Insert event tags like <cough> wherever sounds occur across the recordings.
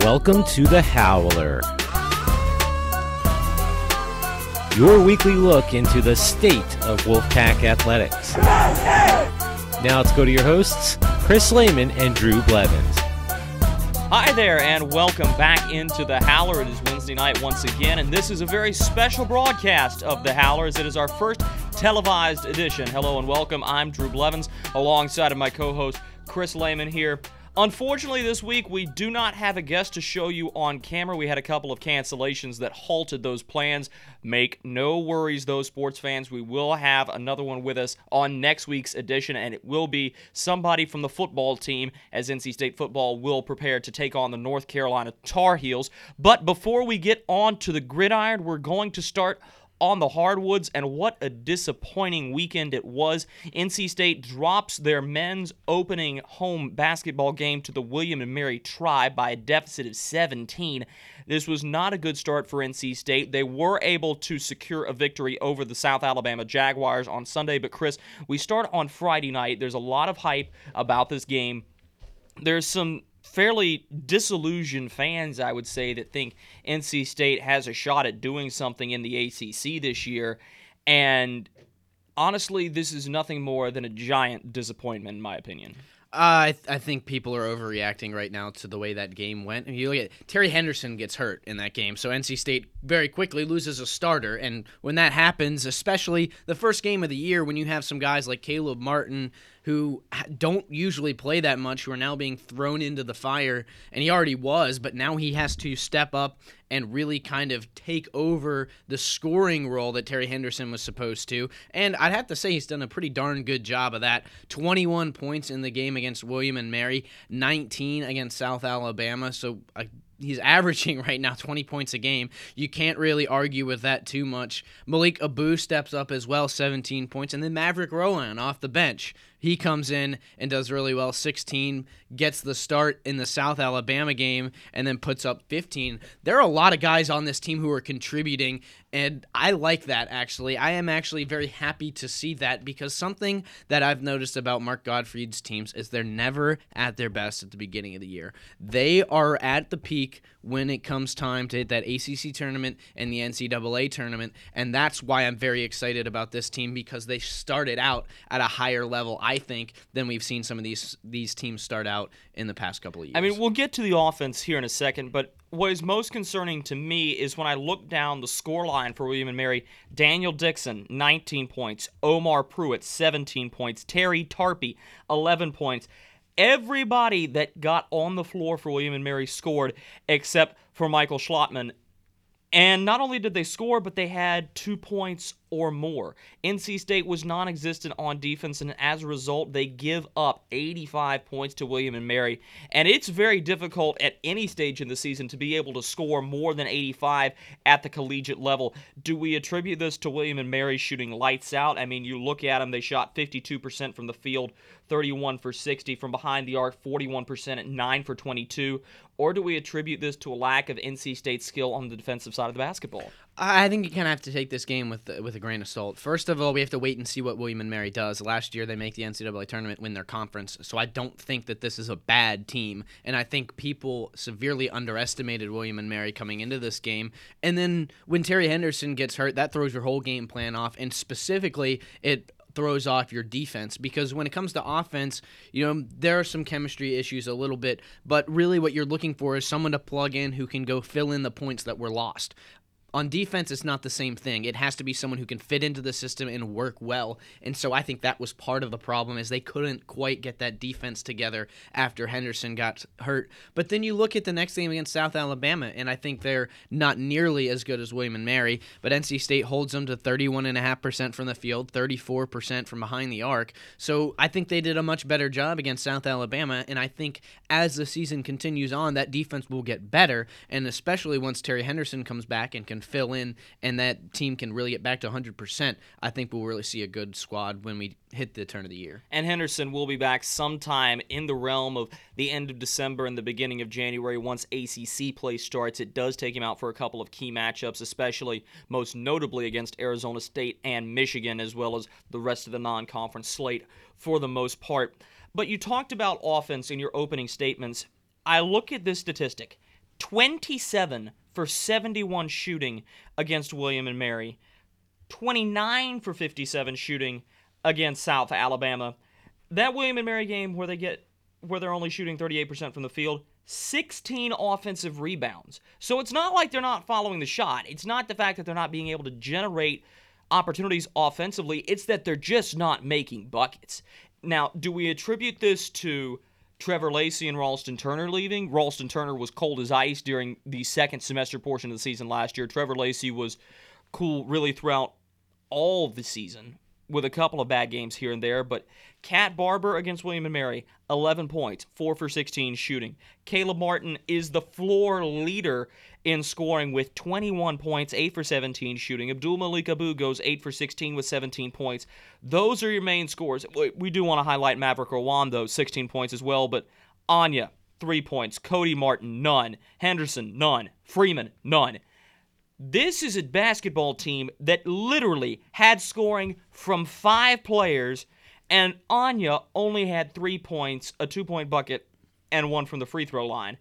Welcome to the Howler, your weekly look into the state of Wolfpack athletics. Now let's go to your hosts, Chris Lehman and Drew Blevins. Hi there, and welcome back into the Howler. It is Wednesday night once again, and this is a very special broadcast of the Howler as it is our first televised edition. Hello and welcome. I'm Drew Blevins, alongside of my co-host Chris Lehman here. Unfortunately, this week we do not have a guest to show you on camera. We had a couple of cancellations that halted those plans. Make no worries, those sports fans. We will have another one with us on next week's edition, and it will be somebody from the football team, as NC State football will prepare to take on the North Carolina Tar Heels. But before we get on to the gridiron, we're going to start on the hardwoods, and what a disappointing weekend it was. NC State drops their men's opening home basketball game to the William and Mary Tribe by a deficit of 17. This was not a good start for NC State. They were able to secure a victory over the South Alabama Jaguars on Sunday, but Chris, we start on Friday night. There's a lot of hype about this game. There's some fairly disillusioned fans, I would say, that think NC State has a shot at doing something in the ACC this year. And honestly, this is nothing more than a giant disappointment, in my opinion. Uh, I, th- I think people are overreacting right now to the way that game went. you look at Terry Henderson gets hurt in that game, so NC State very quickly loses a starter. And when that happens, especially the first game of the year, when you have some guys like Caleb Martin who don't usually play that much, who are now being thrown into the fire. And he already was, but now he has to step up and really kind of take over the scoring role that Terry Henderson was supposed to. And I'd have to say he's done a pretty darn good job of that. 21 points in the game against William and Mary, 19 against South Alabama. So a he's averaging <laughs> right now 20 points a game. You can't really argue with that too much. Malik Abu steps up as well, 17 points, and then Maverick Rowan off the bench. He comes in and does really well, 16, gets the start in the South Alabama game, and then puts up 15. There are a lot of guys on this team who are contributing, and I like that actually. I am actually very happy to see that because something that I've noticed about Mark Gottfried's teams is they're never at their best at the beginning of the year. They are at the peak when it comes time to hit that ACC tournament and the NCAA tournament. And that's why I'm very excited about this team because they started out at a higher level, I think, than we've seen some of these these teams start out in the past couple of years. I mean, we'll get to the offense here in a second, but what is most concerning to me is when I look down the score line for William and Mary. Daniel Dixon, 19 points. Omar Prewitt, 17 points. Terry Tarpey, 11 points everybody that got on the floor for William and Mary scored except for Michael Schlottman. And not only did they score, but they had two points or more. NC State was non existent on defense, and as a result, they give up 85 points to William and Mary. And it's very difficult at any stage in the season to be able to score more than 85 at the collegiate level. Do we attribute this to William and Mary shooting lights out? I mean, you look at them, they shot 52% from the field, 31 for 60 from behind the arc, 41% at 9 for 22. Or do we attribute this to a lack of NC State skill on the defensive side of the basketball? I think you kind of have to take this game with with a grain of salt. First of all, we have to wait and see what William and Mary does. Last year, they make the NCAA tournament, win their conference, so I don't think that this is a bad team. And I think people severely underestimated William and Mary coming into this game. And then when Terry Henderson gets hurt, that throws your whole game plan off. And specifically, it throws off your defense because when it comes to offense, you know, there are some chemistry issues a little bit, but really what you're looking for is someone to plug in who can go fill in the points that were lost. On defense, it's not the same thing. It has to be someone who can fit into the system and work well. And so I think that was part of the problem is they couldn't quite get that defense together after Henderson got hurt. But then you look at the next game against South Alabama, and I think they're not nearly as good as William and Mary. But NC State holds them to 31.5% from the field, 34% from behind the arc. So I think they did a much better job against South Alabama. And I think as the season continues on, that defense will get better. And especially once Terry Henderson comes back and can fill in and that team can really get back to 100%, I think we'll really see a good squad when we hit the turn of the year. And Henderson will be back sometime in the realm of the end of December and the beginning of January once ACC play starts. It does take him out for a couple of key matchups, especially most notably against Arizona State and Michigan, as well as the rest of the non conference slate for the most part. But you talked about offense in your opening statements. I look at this statistic 27 for 71 shooting against William and Mary, 29 for 57 shooting against South Alabama. That William and Mary game where they get where they're only shooting 38% from the field, 16 offensive rebounds. So it's not like they're not following the shot. It's not the fact that they're not being able to generate opportunities offensively, it's that they're just not making buckets. Now, do we attribute this to Trevor Lacey and Ralston Turner leaving? Ralston Turner was cold as ice during the second semester portion of the season last year. Trevor Lacey was cool really throughout all the season with a couple of bad games here and there, but Cat Barber against William and Mary, 11 points, 4 for 16 shooting. Caleb Martin is the floor leader in scoring with 21 points, 8 for 17 shooting. Abdul Malik Abu goes 8 for 16 with 17 points. Those are your main scores. We do want to highlight Maverick Rowan, though, 16 points as well, but Anya, 3 points. Cody Martin, none. Henderson, none. Freeman, none. This is a basketball team that literally had scoring from five players, and Anya only had three points, a two point bucket, and one from the free throw line.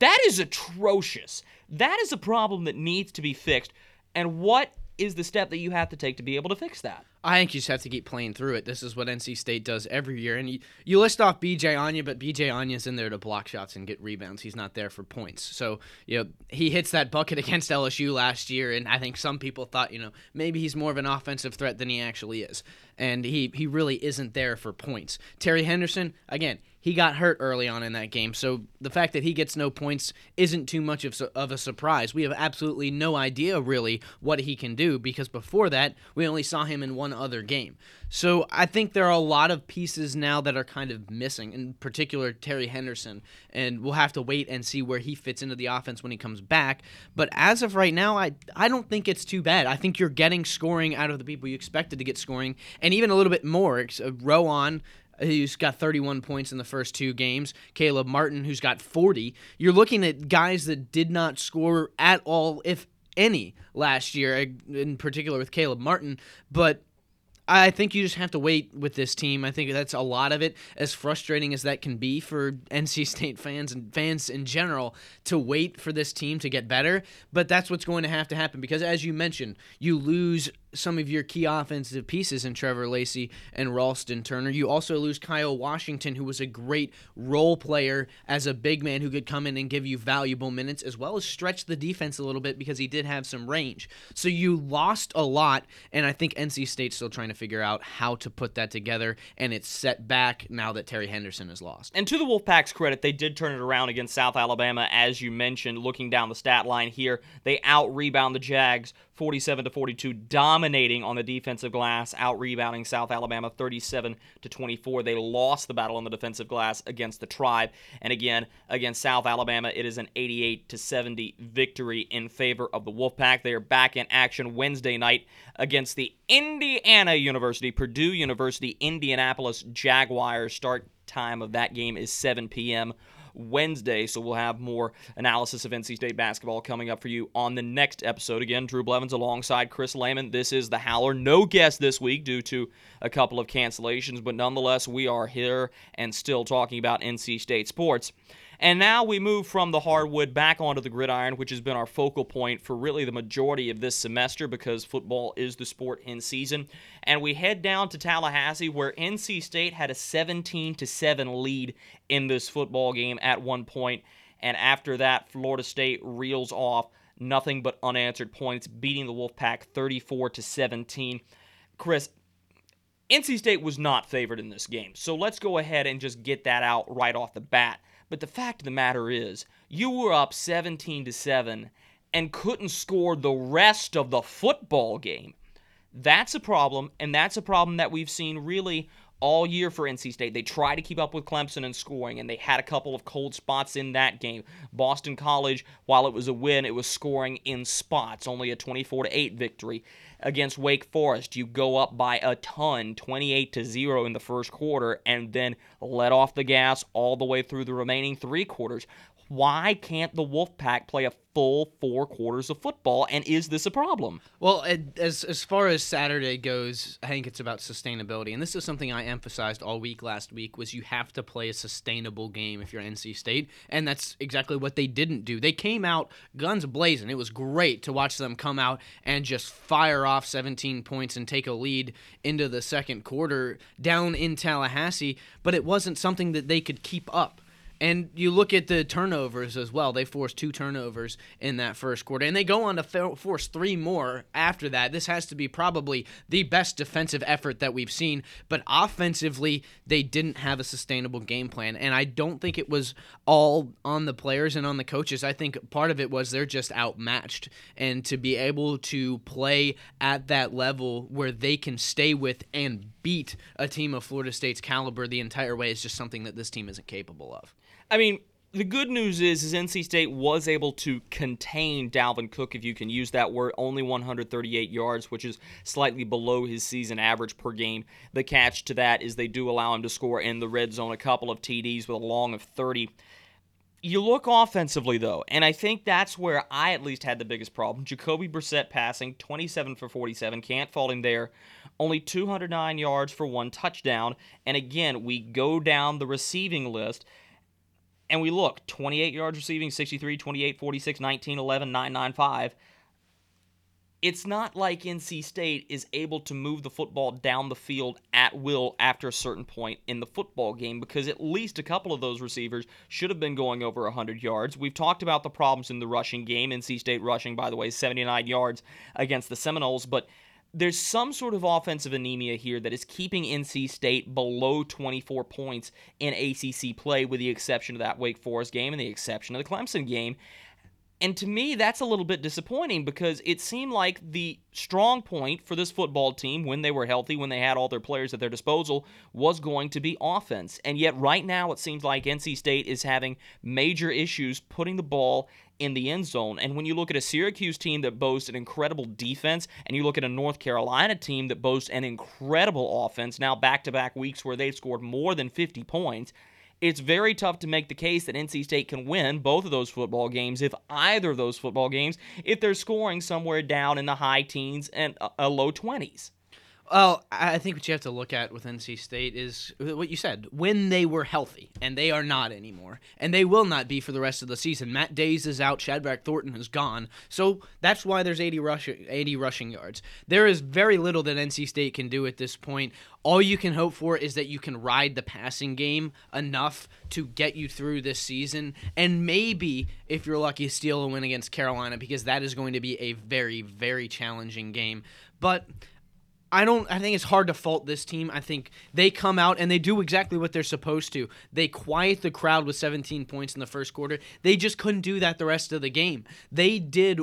That is atrocious. That is a problem that needs to be fixed. And what is the step that you have to take to be able to fix that? I think you just have to keep playing through it. This is what NC State does every year. And you, you list off BJ Anya, but BJ Anya's in there to block shots and get rebounds. He's not there for points. So, you know, he hits that bucket <laughs> against LSU last year, and I think some people thought, you know, maybe he's more of an offensive threat than he actually is. And he, he really isn't there for points. Terry Henderson, again, he got hurt early on in that game. So the fact that he gets no points isn't too much of, of a surprise. We have absolutely no idea really what he can do because before that, we only saw him in one other game. So I think there are a lot of pieces now that are kind of missing, in particular Terry Henderson, and we'll have to wait and see where he fits into the offense when he comes back. But as of right now, I I don't think it's too bad. I think you're getting scoring out of the people you expected to get scoring, and even a little bit more. Uh, Rowan who's got 31 points in the first two games, Caleb Martin, who's got 40. You're looking at guys that did not score at all, if any, last year, uh, in particular with Caleb Martin. But I think you just have to wait with this team. I think that's a lot of it, as frustrating as that can be for <laughs> NC State fans and fans in general, to wait for this team to get better. But that's what's going to have to happen because, as you mentioned, you lose some of your key offensive pieces in Trevor Lacey and Ralston Turner. You also lose Kyle Washington, who was a great role player as a big man who could come in and give you valuable minutes, as well as stretch the defense a little bit because he did have some range. So you lost a lot, and I think NC State's still trying to figure out how to put that together, and it's set back now that Terry Henderson is lost. And to the Wolfpack's credit, they did turn it around against South Alabama, as you mentioned, looking down the stat line here. They out rebound the Jags 47 to 42, dominating on the defensive glass, out rebounding South Alabama 37 to 24. They lost the battle on the defensive glass against the Tribe, and again against South Alabama, it is an 88 to 70 victory in favor of the Wolfpack. They are back in action Wednesday night against the Indiana University, Purdue University, Indianapolis Jaguars. Start time of that game is 7 p.m. Wednesday. So we'll have more analysis of NC State basketball coming up for you on the next episode. Again, Drew Blevins alongside Chris Lehman. This is the Howler. No guest this week due to a couple of cancellations, but nonetheless, we are here and still talking about NC State sports. And now we move from the hardwood back onto the gridiron, which has been our focal point for really the majority of this semester because football is the sport in season. And we head down to Tallahassee where NC State had a 17 to 7 lead in this football game at one point. And after that, Florida State reels off nothing but unanswered points, beating the Wolfpack 34 to 17. Chris, NC State was not favored in this game. So let's go ahead and just get that out right off the bat. But the fact of the matter is, you were up 17 to 7 and couldn't score the rest of the football game. That's a problem, and that's a problem that we've seen really all year for NC State. They try to keep up with Clemson in scoring, and they had a couple of cold spots in that game. Boston College, while it was a win, it was scoring in spots, only a 24 to 8 victory. Against Wake Forest, you go up by a ton, 28 to 0 in the first quarter, and then let off the gas all the way through the remaining three quarters. Why can't the Wolfpack play a full four quarters of football? And is this a problem? Well, as as far as Saturday goes, I think it's about sustainability, and this is something I emphasized all week last week. Was you have to play a sustainable game if you're NC State, and that's exactly what they didn't do. They came out guns blazing. It was great to watch them come out and just fire off 17 points and take a lead into the second quarter down in Tallahassee, but it wasn't something that they could keep up. And you look at the turnovers as well. They forced two turnovers in that first quarter, and they go on to force three more after that. This has to be probably the best defensive effort that we've seen. But offensively, they didn't have a sustainable game plan. And I don't think it was all on the players and on the coaches. I think part of it was they're just outmatched. And to be able to play at that level where they can stay with and beat a team of Florida State's caliber the entire way is just something that this team isn't capable of. I mean, the good news is, is NC State was able to contain Dalvin Cook, if you can use that word, only 138 yards, which is slightly below his season average per game. The catch to that is they do allow him to score in the red zone a couple of TDs with a long of 30. You look offensively, though, and I think that's where I at least had the biggest problem. Jacoby Brissett passing 27 for 47, can't fault him there. Only 209 yards for one touchdown. And again, we go down the receiving list and we look 28 yards receiving, 63, 28, 46, 19, 11, 9, 9, 5. It's not like NC State is able to move the football down the field at will after a certain point in the football game because at least a couple of those receivers should have been going over 100 yards. We've talked about the problems in the rushing game. NC State rushing, by the way, 79 yards against the Seminoles, but there's some sort of offensive anemia here that is keeping NC State below 24 points in ACC play, with the exception of that Wake Forest game and the exception of the Clemson game. And to me, that's a little bit disappointing because it seemed like the strong point for this football team when they were healthy, when they had all their players at their disposal, was going to be offense. And yet, right now, it seems like NC State is having major issues putting the ball in the end zone. And when you look at a Syracuse team that boasts an incredible defense, and you look at a North Carolina team that boasts an incredible offense, now back to back weeks where they've scored more than 50 points, it's very tough to make the case that NC State can win both of those football games if either of those football games if they're scoring somewhere down in the high teens and a low 20s. Well, I think what you have to look at with NC State is what you said when they were healthy, and they are not anymore, and they will not be for the rest of the season. Matt Dayes is out, Shadrach Thornton is gone, so that's why there's 80 rush 80 rushing yards. There is very little that NC State can do at this point. All you can hope for is that you can ride the passing game enough to get you through this season, and maybe if you're lucky, steal a win against Carolina because that is going to be a very very challenging game, but. I don't I think it's hard to fault this team. I think they come out and they do exactly what they're supposed to. They quiet the crowd with 17 points in the first quarter. They just couldn't do that the rest of the game. They did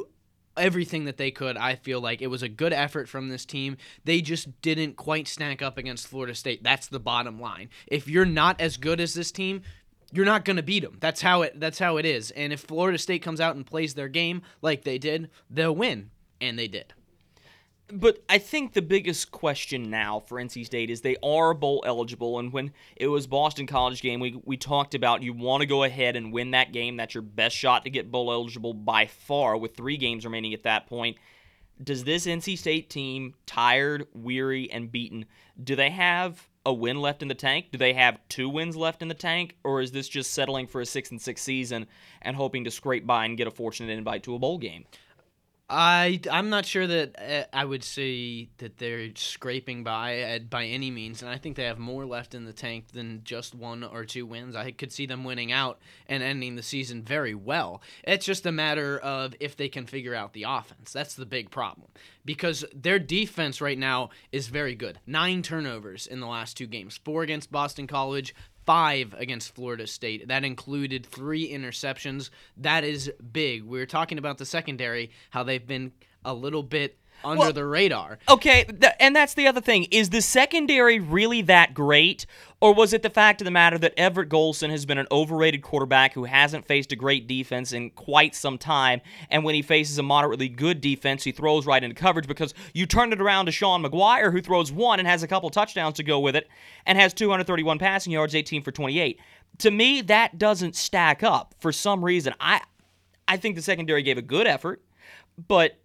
everything that they could. I feel like it was a good effort from this team. They just didn't quite stack up against Florida State. That's the bottom line. If you're not as good as this team, you're not going to beat them. That's how it that's how it is. And if Florida State comes out and plays their game like they did, they'll win, and they did. But I think the biggest question now for NC State is they are bowl eligible, and when it was Boston College game, we we talked about you want to go ahead and win that game. That's your best shot to get bowl eligible by far, with three games remaining at that point. Does this NC State team, tired, weary, and beaten, do they have a win left in the tank? Do they have two wins left in the tank, or is this just settling for a six and six season and hoping to scrape by and get a fortunate invite to a bowl game? I I'm not sure that uh, I would say that they're scraping by uh, by any means, and I think they have more left in the tank than just one or two wins. I could see them winning out and ending the season very well. It's just a matter of if they can figure out the offense. That's the big problem because their defense right now is very good. Nine turnovers in the last two games: four against Boston College, five against Florida State. That included three interceptions. That is big. We were talking about the secondary, how they've been a little bit under Well- the radar. Okay, th- and that's the other thing. Is the secondary really that great? Or was it the fact of the matter that Everett Golson has been an overrated quarterback who hasn't faced a great defense in quite some time? And when he faces a moderately good defense, he throws right into coverage because you turn it around to Sean Maguire, who throws one and has a couple touchdowns to go with it and has 231 passing yards, 18 for 28. To me, that doesn't stack up for some reason. I, I think the secondary gave a good effort, but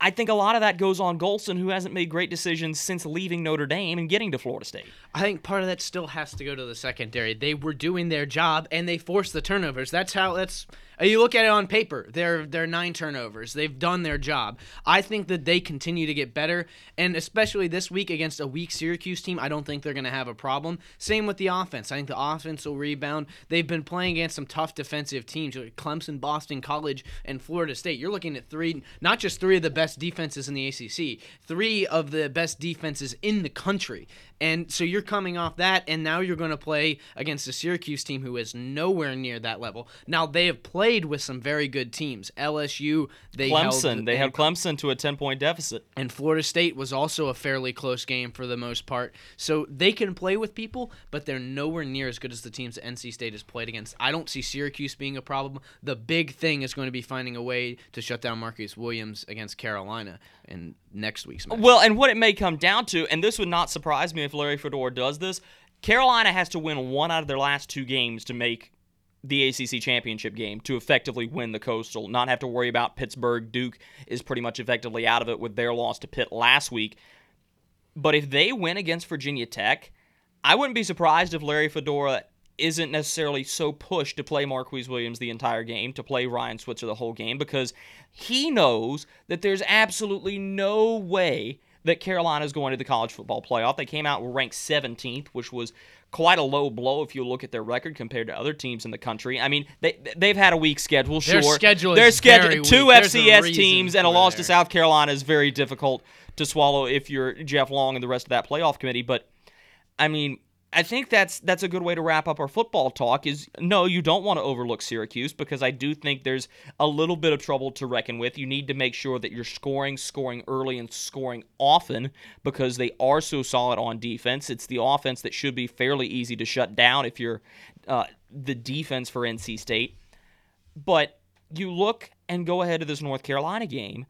I think a lot of that goes on Golson, who hasn't made great decisions since leaving Notre Dame and getting to Florida State. I think part of that still has to go to the secondary. They were doing their job and they forced the turnovers. That's how that's you look at it on paper. They're they're nine turnovers. They've done their job. I think that they continue to get better and especially this week against a weak Syracuse team, I don't think they're going to have a problem. Same with the offense. I think the offense will rebound. They've been playing against some tough defensive teams like Clemson, Boston College, and Florida State. You're looking at three not just three of the best defenses in the ACC, three of the best defenses in the country. And so you're coming off that, and now you're going to play against a Syracuse team who is nowhere near that level. Now they have played with some very good teams. LSU, they Clemson, held, they held Clemson to a 10 point deficit. and Florida State was also a fairly close game for the most part. So they can play with people, but they're nowhere near as good as the teams that NC State has played against. I don't see Syracuse being a problem. The big thing is going to be finding a way to shut down Marcus Williams against Carolina in next week's match. Well, and what it may come down to, and this would not surprise me if Larry Fedora does this, Carolina has to win one out of their last two games to make the ACC championship game to effectively win the Coastal. Not have to worry about Pittsburgh. Duke is pretty much effectively out of it with their loss to Pitt last week. But if they win against Virginia Tech, I wouldn't be surprised if Larry Fedora isn't necessarily so pushed to play Marquise Williams the entire game, to play Ryan Switzer the whole game, because he knows that there's absolutely no way that Carolina is going to the college football playoff. They came out ranked 17th, which was quite a low blow if you look at their record compared to other teams in the country. I mean, they they've had a weak schedule. Their sure, schedule Their schedule, two. There's FCS teams and a loss to. South Carolina is very difficult to swallow if you're Jeff Long and the rest of that playoff committee. But I mean, I think that's that's a good way to wrap up our football talk. Is no, you don't want to overlook Syracuse because I do think there's a little bit of trouble to reckon with. You need to make sure that you're scoring, scoring early, and scoring often because they are so solid on defense. It's the offense that should be fairly easy to shut down if you're uh, the defense for NC State. But you look and go ahead to this North Carolina game.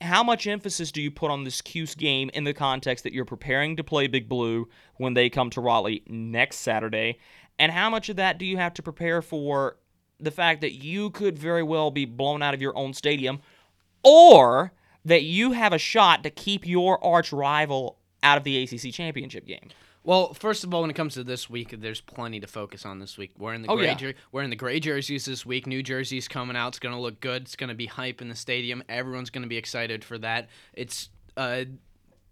How much emphasis do you put on this Cuse game in the context that you're preparing to play Big Blue when they come to Raleigh next Saturday? And how much of that do you have to prepare for the fact that you could very well be blown out of your own stadium or that you have a shot to keep your arch rival out of the ACC championship game? Well, first of all, when it comes to this week, there's plenty to focus on this week. We're in the Oh, gray yeah. jer- we're in the gray jerseys this week. New jerseys coming out. It's gonna look good. It's gonna be hype in the stadium. Everyone's gonna be excited for that. It's uh,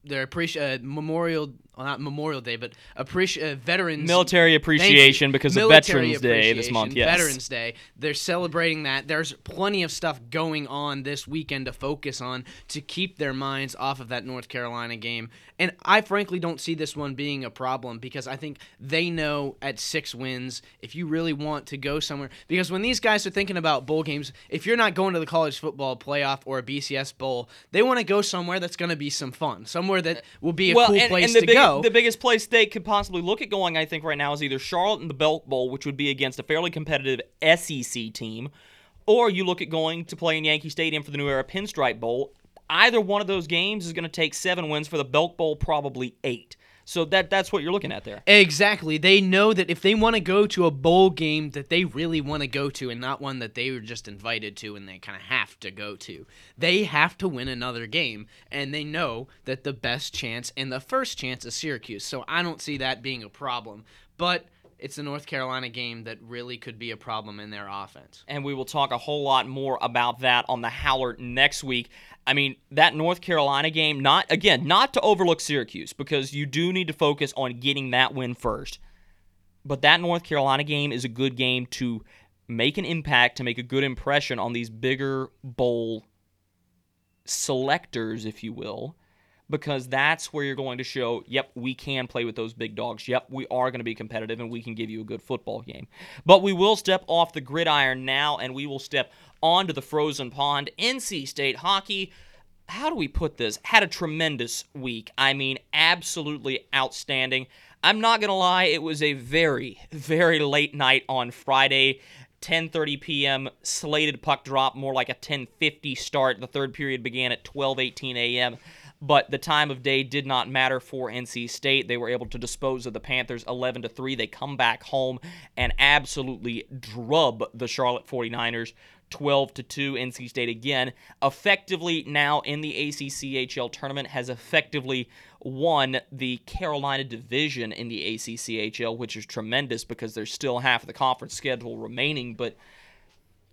their appreci- uh, Memorial, well, not Memorial Day, but appreci- uh, Veterans Military appreciation because of Veterans Day this month. Yes. Veterans Day. They're celebrating that. There's plenty of stuff going on this weekend to focus on to keep their minds off of that North Carolina game. And I frankly don't see this one being a problem because I think they know at six wins, if you really want to go somewhere, because when these guys are thinking about bowl games, if you're not going to the college football playoff or a BCS bowl, they want to go somewhere that's going to be some fun, somewhere that will be a well, cool and, place and to big- The biggest place they could possibly look at going, I think, right now is either Charlotte and the Belk Bowl, which would be against a fairly competitive SEC team, or you look at going to play in Yankee Stadium for the New Era Pinstripe Bowl. Either one of those games is going to take seven wins for the Belk Bowl, probably eight. So that that's what you're looking at there. Exactly. They know that if they want to go to a bowl game that they really want to go to and not one that they were just invited to and they kind of have to go to, they have to win another game. And they know that the best chance and the first chance is Syracuse. So I don't see that being a problem. But it's a North Carolina game that really could be a problem in their offense. and we will talk a whole lot more about that on the Howler next week. I mean, that North Carolina game, not again, not to overlook Syracuse because you do need to focus on getting that win first. But that North Carolina game is a good game to make an impact, to make a good impression on these bigger bowl selectors, if you will, because that's where you're going to show, yep, we can play with those big dogs. Yep, we are going to be competitive and we can give you a good football game. But we will step off the gridiron now and we will step onto the frozen pond. NC State hockey. how do we put this? Had a tremendous week. I mean, absolutely outstanding. I'm not going to lie, it was a very, very late night on Friday. 10:30 p.m. slated puck drop, more like a 10:50 start. The third period began at 12:18 a.m. But the time of day did not matter for NC State. They were able to dispose of the Panthers 11 to 3. They come back home and absolutely drub the Charlotte 49ers 12 to 2 NC State again effectively now in the ACCHL tournament has effectively won the Carolina division in the ACCHL which is tremendous because there's still half of the conference schedule remaining but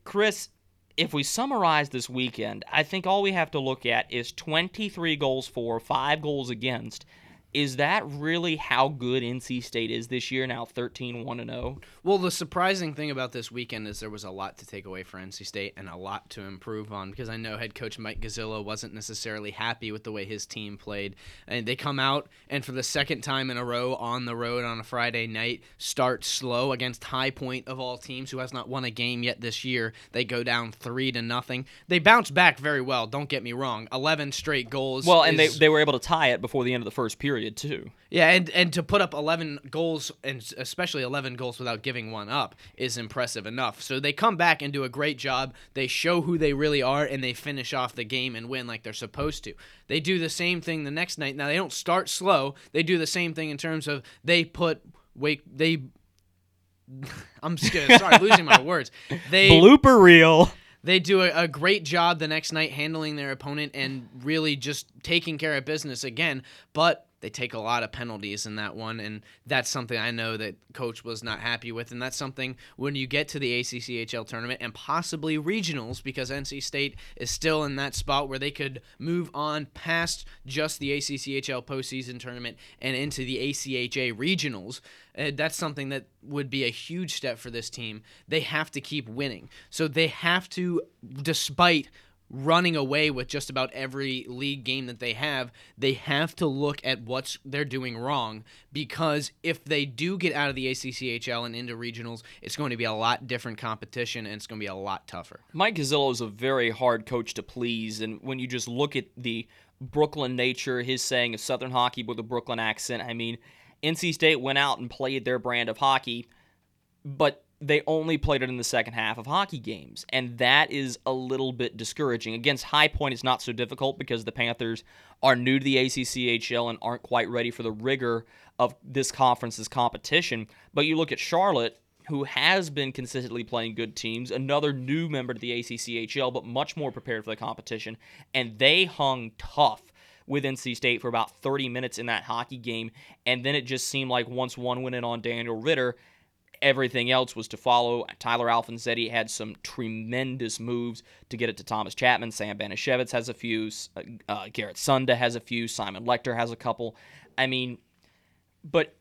Chris if we summarize this weekend I think all we have to look at is 23 goals for 5 goals against is that really how good NC State is this year now 13 1 0? Well, the surprising thing about this weekend is there was a lot to take away for NC State and a lot to improve on because I know head coach Mike Gazzillo wasn't necessarily happy with the way his team played. And they come out and for the second time in a row on the road on a Friday night start slow against High Point of all teams who has not won a game yet this year. They go down 3 to nothing. They bounce back very well, don't get me wrong. 11 straight goals. Well, and is, they they were able to tie it before the end of the first period too. Yeah, and and to put up 11 goals and especially 11 goals without giving one up is impressive enough. So they come back and do a great job. They show who they really are and they finish off the game and win like they're supposed to. They do the same thing the next night. Now they don't start slow. They do the same thing in terms of they put wake they <laughs> I'm scared. Sorry, losing my <laughs> words. They blooper reel they do a, a, great job the next night handling their opponent and really just taking care of business again. But they take a lot of penalties in that one, and that's something I know that coach was not happy with, and that's something when you get to the ACCHL tournament and possibly regionals, because NC State is still in that spot where they could move on past just the ACCHL postseason tournament and into the ACHA regionals. Uh, that's something that would be a huge step for this team. They have to keep winning, so they have to, despite running away with just about every league game that they have, they have to look at what they're doing wrong because if they do get out of the ACCHL and into regionals, it's going to be a lot different competition and it's going to be a lot tougher. Mike Gazzillo is a very hard coach to please, and when you just look at the Brooklyn nature, his saying of Southern hockey with a Brooklyn accent, I mean, NC State went out and played their brand of hockey, but they only played it in the second half of hockey games, and that is a little bit discouraging. Against High Point, it's not so difficult because the Panthers are new to the ACCHL and aren't quite ready for the rigor of this conference's competition. But you look at Charlotte, who has been consistently playing good teams, another new member to the ACCHL, but much more prepared for the competition, and they hung tough with NC State for about 30 minutes in that hockey game, and then it just seemed like once one went in on Daniel Ritter, everything else was to follow. Tyler Alfonsetti had some tremendous moves to get it to Thomas Chapman. Sam Banashevitz has a few. Uh, uh, Garrett Sunda has a few. Simon Lecter has a couple. I mean, but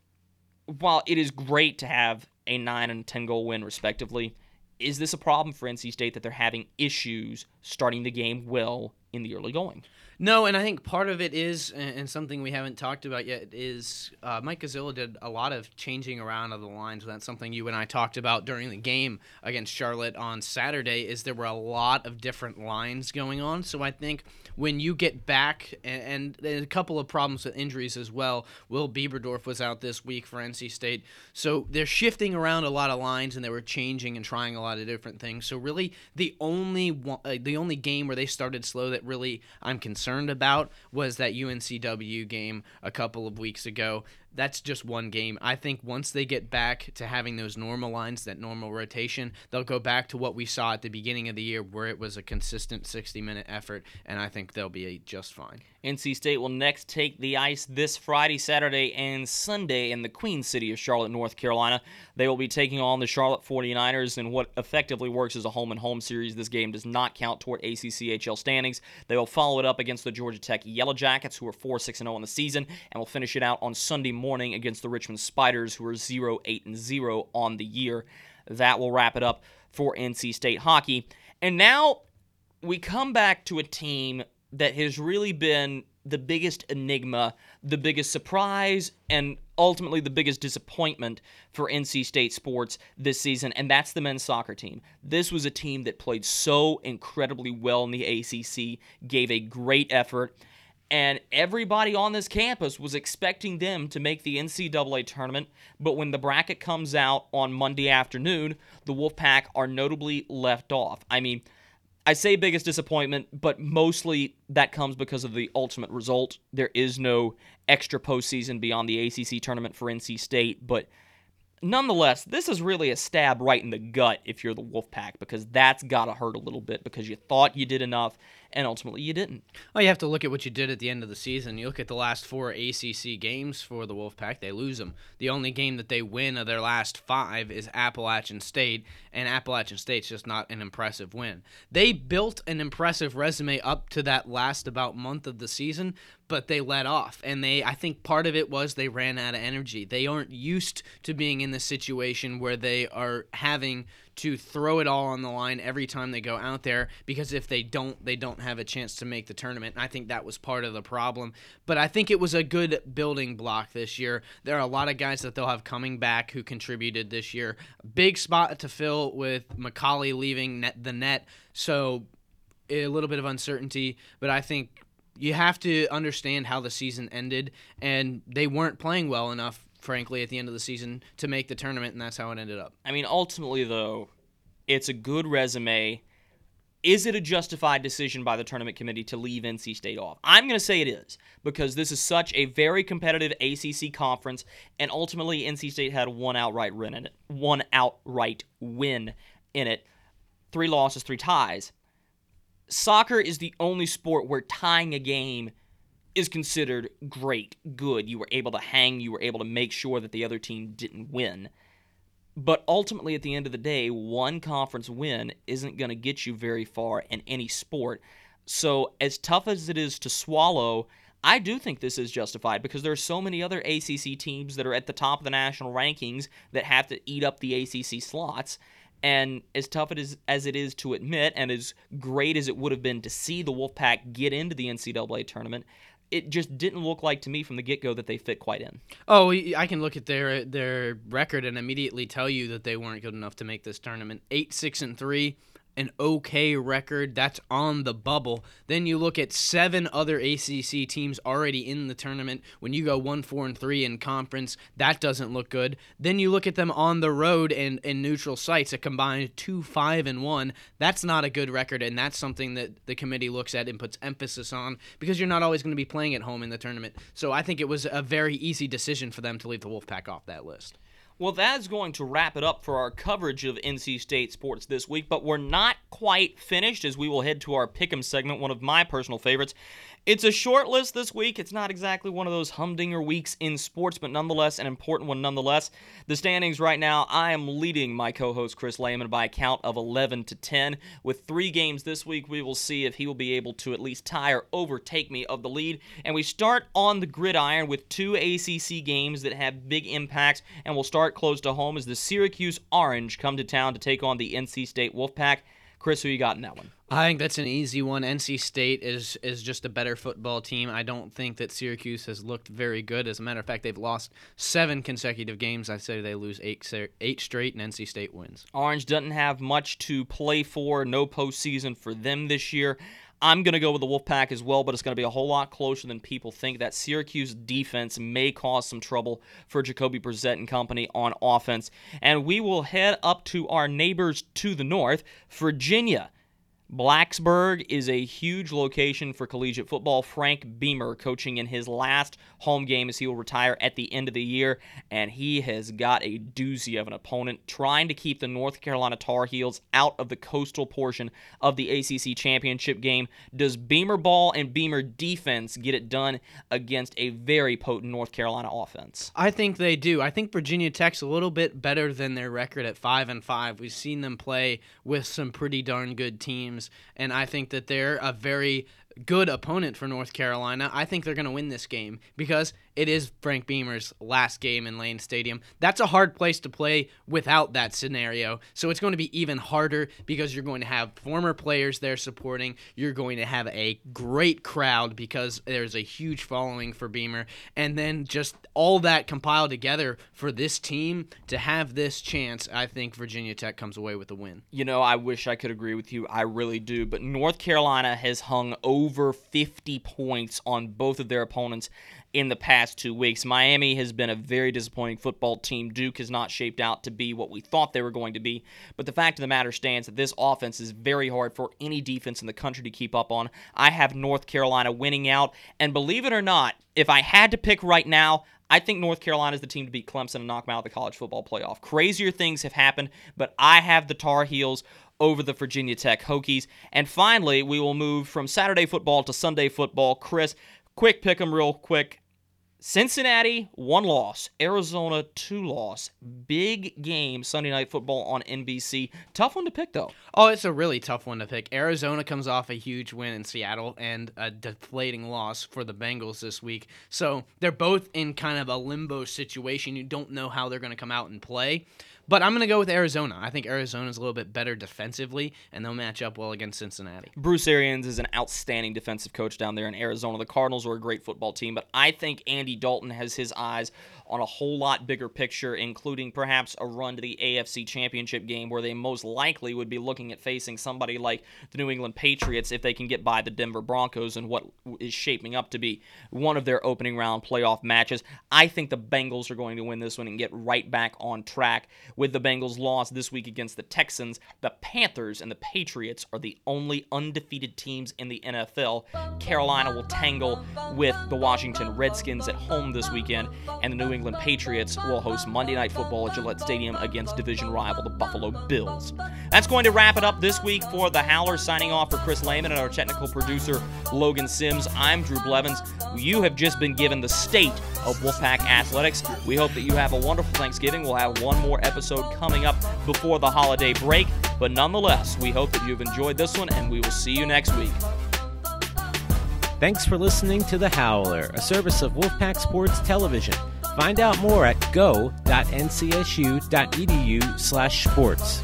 while it is great to have a 9 and 10 goal win, respectively, is this a problem for NC State that they're having issues starting the game well in the early going? No, and I think part of it is, and something we haven't talked about yet, is uh, Mike Gazzillo did a lot of changing around of the lines. That's something you and I talked about during the game against Charlotte on Saturday. Is there were a lot of different lines going on. So I think when you get back, and, and a couple of problems with injuries as well. Will Bieberdorf was out this week for NC State, so they're shifting around a lot of lines, and they were changing and trying a lot of different things. So really, the only one, uh, the only game where they started slow that really I'm concerned concerned about was that UNCW game a couple of weeks ago that's just one game. I think once they get back to having those normal lines, that normal rotation, they'll go back to what we saw at the beginning of the year where it was a consistent 60 minute effort, and I think they'll be just fine. NC State will next take the ice this Friday, Saturday, and Sunday in the Queen City of Charlotte, North Carolina. They will be taking on the Charlotte 49ers in what effectively works as a home and home series. This game does not count toward ACCHL standings. They will follow it up against the Georgia Tech Yellow Jackets, who are 4 6 0 in the season, and will finish it out on Sunday morning against the Richmond Spiders, who are 0 8 and 0 on the year. That will wrap it up for NC State hockey. And now we come back to a team that has really been the biggest enigma, the biggest surprise, and ultimately the biggest disappointment for NC State sports this season, and that's the men's soccer team. This was a team that played so incredibly well in the ACC, gave a great effort, and everybody on this campus was expecting them to make the NCAA tournament. But when the bracket comes out on Monday afternoon, the Wolfpack are notably left off. I mean, I say biggest disappointment, but mostly that comes because of the ultimate result. There is no extra postseason beyond the ACC tournament for NC State, but nonetheless, this is really a stab right in the gut if you're the Wolfpack because that's got to hurt a little bit because you thought you did enough and ultimately you didn't. Well, you have to look at what you did at the end of the season. You look at the last four ACC games for the Wolfpack, they lose them. The only game that they win of their last five is Appalachian State, and Appalachian State's just not an impressive win. They built an impressive resume up to that last about month of the season, but they let off. And they I think part of it was they ran out of energy. They aren't used to being in the situation where they are having to throw it all on the line every time they go out there because if they don't, they don't have a chance to make the tournament. And I think that was part of the problem. But I think it was a good building block this year. There are a lot of guys that they'll have coming back who contributed this year. Big spot to fill with McCauley leaving net, the net. So a little bit of uncertainty, but I think you have to understand how the season ended, and they weren't playing well enough frankly, at the end of the season to make the tournament, and that's how it ended up. I mean, ultimately, though, it's a good resume. Is it a justified decision by the tournament committee to leave NC State off? I'm going to say it is because this is such a very competitive ACC conference, and ultimately NC State had one outright win in it. One outright win in it. Three losses, three ties. Soccer is the only sport where tying a game is considered great, good. You were able to hang, you were able to make sure that the other team didn't win. But ultimately, at the end of the day, one conference win isn't going to get you very far in any sport. So, as tough as it is to swallow, I do think this is justified because there are so many other ACC teams that are at the top of the national rankings that have to eat up the ACC slots. And as tough it is, as it is to admit, and as great as it would have been to see the Wolfpack get into the NCAA tournament, it just didn't look like to me from the get go that they fit quite in. Oh, I can look at their their record and immediately tell you that they weren't good enough to make this tournament. Eight, six, and three an okay record. That's on the bubble. Then you look at seven other ACC teams already in the tournament. When you go one, four, and three in conference, that doesn't look good. Then you look at them on the road and in neutral sites, a combined two, five, and one. That's not a good record, and that's something that the committee looks at and puts emphasis on because you're not always going to be playing at home in the tournament. So I think it was a very easy decision for them to leave the Wolfpack off that list. Well, that's going to wrap it up for our coverage of NC State sports this week, but we're not quite finished as we will head to our Pick'em segment, one of my personal favorites. It's a short list this week. It's not exactly one of those humdinger weeks in sports, but nonetheless an important one nonetheless. The standings right now, I am leading my co-host Chris Lehman by a count of 11 to 10. With three games this week, we will see if he will be able to at least tie or overtake me of the lead. And we start on the gridiron with two ACC games that have big impacts, and we'll start close to home as the Syracuse Orange come to town to take on the NC State Wolfpack. Chris, who you got in that one? I think that's an easy one. NC State is is just a better football team. I don't think that Syracuse has looked very good. As a matter of fact, they've lost seven consecutive games. I say they lose eight eight straight, and NC State wins. Orange doesn't have much to play for. No postseason for them this year. I'm going to go with the Wolfpack as well, but it's going to be a whole lot closer than people think. That Syracuse defense may cause some trouble for Jacoby Brissett and company on offense. And we will head up to our neighbors to the north, Virginia. Blacksburg is a huge location for collegiate football. Frank Beamer coaching in his last home game as he will retire at the end of the year, and he has got a doozy of an opponent trying to keep the North Carolina Tar Heels out of the coastal portion of the ACC championship game. Does Beamer ball and Beamer defense get it done against a very potent North Carolina offense? I think they do. I think Virginia Tech's a little bit better than their record at five and five. We've seen them play with some pretty darn good teams and I think that they're a very good opponent for North Carolina. I think they're going to win this game because it is Frank Beamer's last game in Lane Stadium. That's a hard place to play without that scenario. So it's going to be even harder because you're going to have former players there supporting. You're going to have a great crowd because there's a huge following for Beamer. And then just all that compiled together for this team to have this chance, I think Virginia Tech comes away with a win. You know, I wish I could agree with you. I really do. But North Carolina has hung over 50 points on both of their opponents in the past two weeks. Miami has been a very disappointing football team. Duke has not shaped out to be what we thought they were going to be. But the fact of the matter stands that this offense is very hard for any defense in the country to keep up on. I have North Carolina winning out. And believe it or not, if I had to pick right now, I think North Carolina is the team to beat Clemson and knock them out of the college football playoff. Crazier things have happened, but I have the Tar Heels over the Virginia Tech Hokies. And finally, we will move from Saturday football to Sunday football. Chris, quick pick pick 'em real quick. Cincinnati, one loss. Arizona, two loss. Big game Sunday night football on NBC. Tough one to pick, though. Oh, it's a really tough one to pick. Arizona comes off a huge win in Seattle and a deflating loss for the Bengals this week. So they're both in kind of a limbo situation. You don't know how they're going to come out and play. But I'm going to go with Arizona. I think Arizona's a little bit better defensively, and they'll match up well against Cincinnati. Bruce Arians is an outstanding defensive coach down there in Arizona. The Cardinals are a great football team, but I think Andy Dalton has his eyes on a whole lot bigger picture, including perhaps a run to the AFC Championship game where they most likely would be looking at facing somebody like the New England Patriots if they can get by the Denver Broncos in what is shaping up to be one of their opening round playoff matches. I think the Bengals are going to win this one and get right back on track. With the Bengals' loss this week against the Texans, the Panthers and the Patriots are the only undefeated teams in the NFL. Carolina will tangle with the Washington Redskins at home this weekend, and the New England England Patriots will host Monday Night Football at Gillette Stadium against division rival the Buffalo Bills. That's going to wrap it up this week for the Howlers. Signing off for Chris Lehman and our technical producer Logan Sims. I'm Drew Blevins. You have just been given the state of Wolfpack Athletics. We hope that you have a wonderful Thanksgiving. We'll have one more episode coming up before the holiday break, but nonetheless, we hope that you've enjoyed this one, and we will see you next week. Thanks for listening to The Howler, a service of Wolfpack Sports Television. Find out more at go.ncsu.edu slash sports.